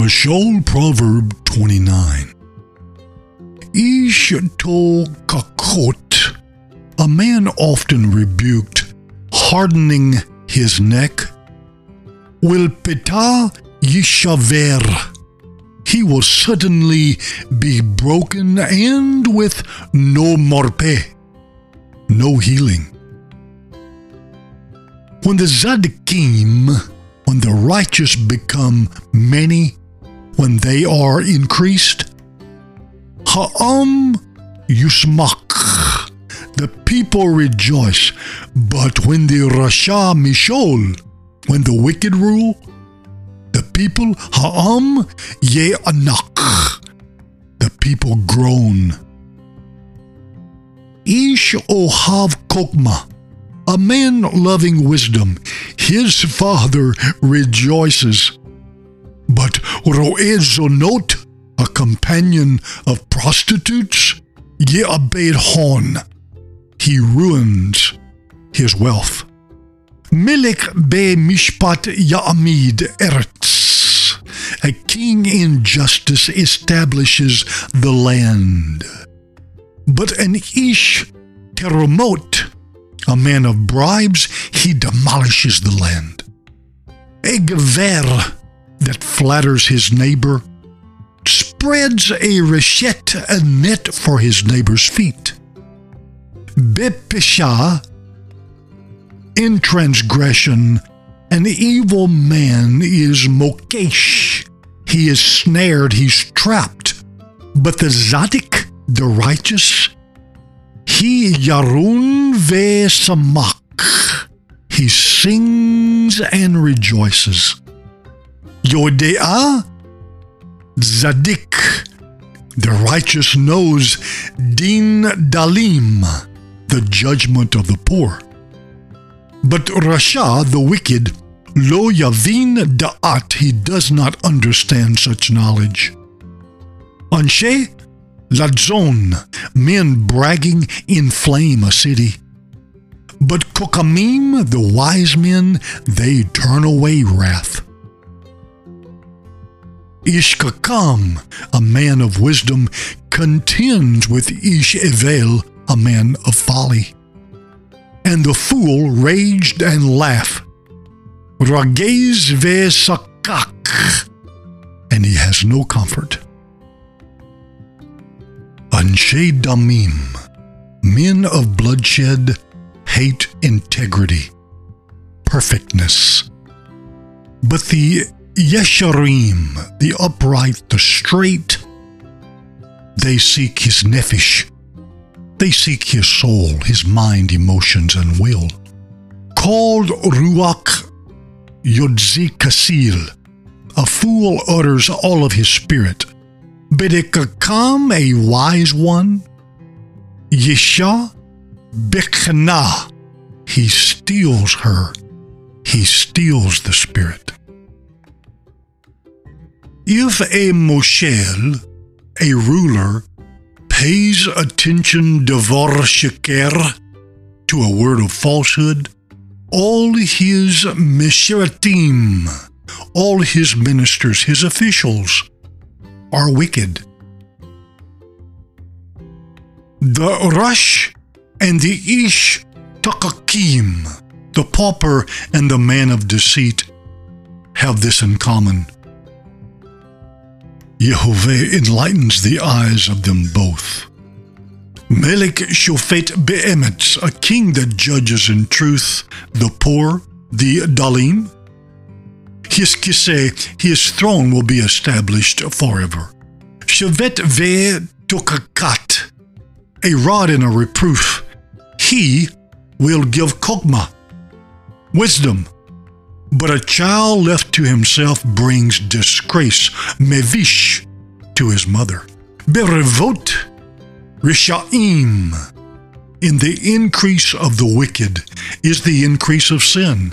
Mashal Proverb 29. Ish to kakot, a man often rebuked, hardening his neck, will pita yishaver. He will suddenly be broken and with no morpe, no healing. When the Zadikim, when the righteous become many, when they are increased, Ha'am yusmak, the people rejoice. But when the Rasha Mishol, when the wicked rule, the people Ha'am ye anak, the people groan. Ish ohav kokma, a man loving wisdom, his father rejoices. But Ro'ed Zonot, a companion of prostitutes, Ye'abed Hon, he ruins his wealth. Milik be mishpat Ya'amid Eretz, a king in justice establishes the land. But an Ish Teromot, a man of bribes, he demolishes the land. A Gever that flatters his neighbor spreads a rechet, a net for his neighbor's feet. Bepisha, in transgression, an evil man is mokesh. He is snared, he's trapped. But the Zadik, the righteous, he yarun ve samak. He sings and rejoices. Yodea Zadik, the righteous knows Din Dalim, the judgment of the poor. But Rasha, the wicked, Lo Yavin Da'at, he does not understand such knowledge. Anshe Ladzon, men bragging inflame a city. But Kokamim, the wise men, they turn away wrath. Ishkakam, a man of wisdom, contends with Ish Evel, a man of folly. And the fool raged and laughed. Ragez ve sakak, and he has no comfort. Anshe Damim, men of bloodshed, hate integrity, perfectness. But the Yesharim, the upright, the straight, they seek his nephesh. They seek his soul, his mind, emotions, and will. Called Ruach Yodzi Kasil, a fool utters all of his spirit. Bedekakam, a wise one. Yesha Bekhana, he steals her. He steals the spirit. If a moshel, a ruler, pays attention devar sheker to a word of falsehood, all his mishratim, all his ministers, his officials, are wicked. The Rush and the Ish Takakim, the pauper and the man of deceit, have this in common. Yehovah enlightens the eyes of them both. Melech Shofet Be'emetz, a king that judges in truth the poor, the Dalim. His kise, his throne will be established forever. Shevet Ve Tokakat, a rod and a reproof. He will give Kokma, wisdom, but a child left to himself brings disgrace, mevish, to his mother. Berevot, rishaim. In the increase of the wicked is the increase of sin.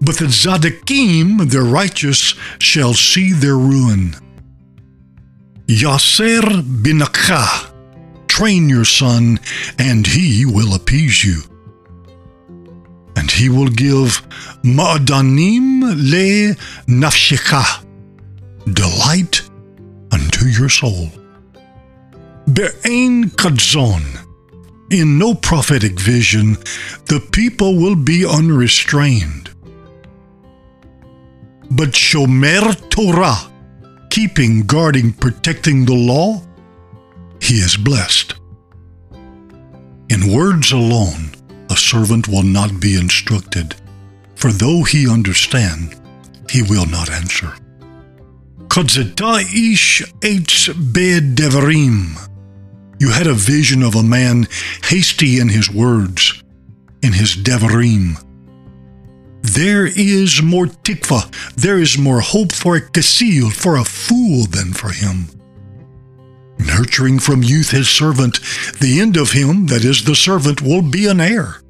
But the Zadikim, the righteous, shall see their ruin. Yaser binakha, train your son, and he will appease you and he will give ma'adanim le nafshecha, delight unto your soul. Be'ain kadzon. In no prophetic vision, the people will be unrestrained. But Shomer Torah, keeping, guarding, protecting the law, he is blessed. In words alone, a servant will not be instructed, for though he understand, he will not answer. Eitz. You had a vision of a man hasty in his words, in his devarim. There is more tikva, there is more hope for a kasil, for a fool than for him. Nurturing from youth his servant, the end of him, that is the servant, will be an heir.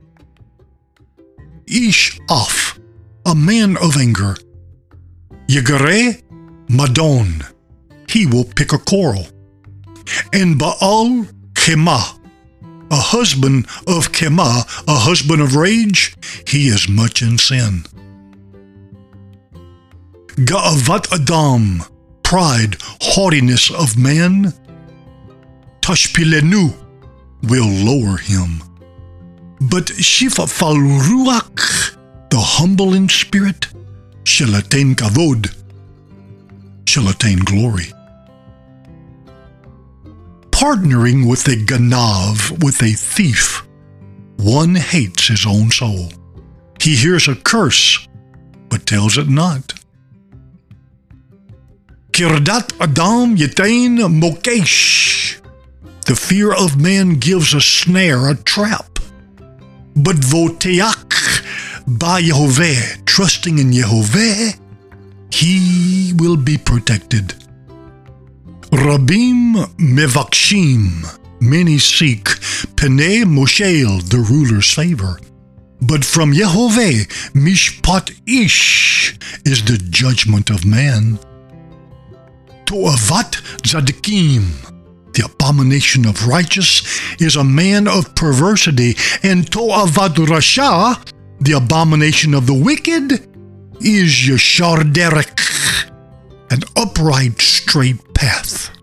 Ish off, a man of anger. Yagare Madon, he will pick a quarrel. And Baal Chema, a husband of Chema, a husband of rage, he is much in sin. Ga'avat Adam, pride, haughtiness of man, Tashpilenu will lower him. But Shifa Falruach, the humble in spirit, shall attain kavod, shall attain glory partnering with a ganav, with a thief, one hates his own soul. He hears a curse, but tells it not. Kirdat Adam Yatain Mokesh. The fear of man gives a snare, a trap. But Voteach by Yehovah, trusting in Yehovah, he will be protected. Rabim mevakshim, many seek, Pene Moshel, the ruler's favor. But from Yehovah, Mishpat Ish, is the judgment of man. Toavat Zadikim, the abomination of righteous, is a man of perversity, and Toavat Rasha, the abomination of the wicked, is Yashar Derek, an upright, straight path.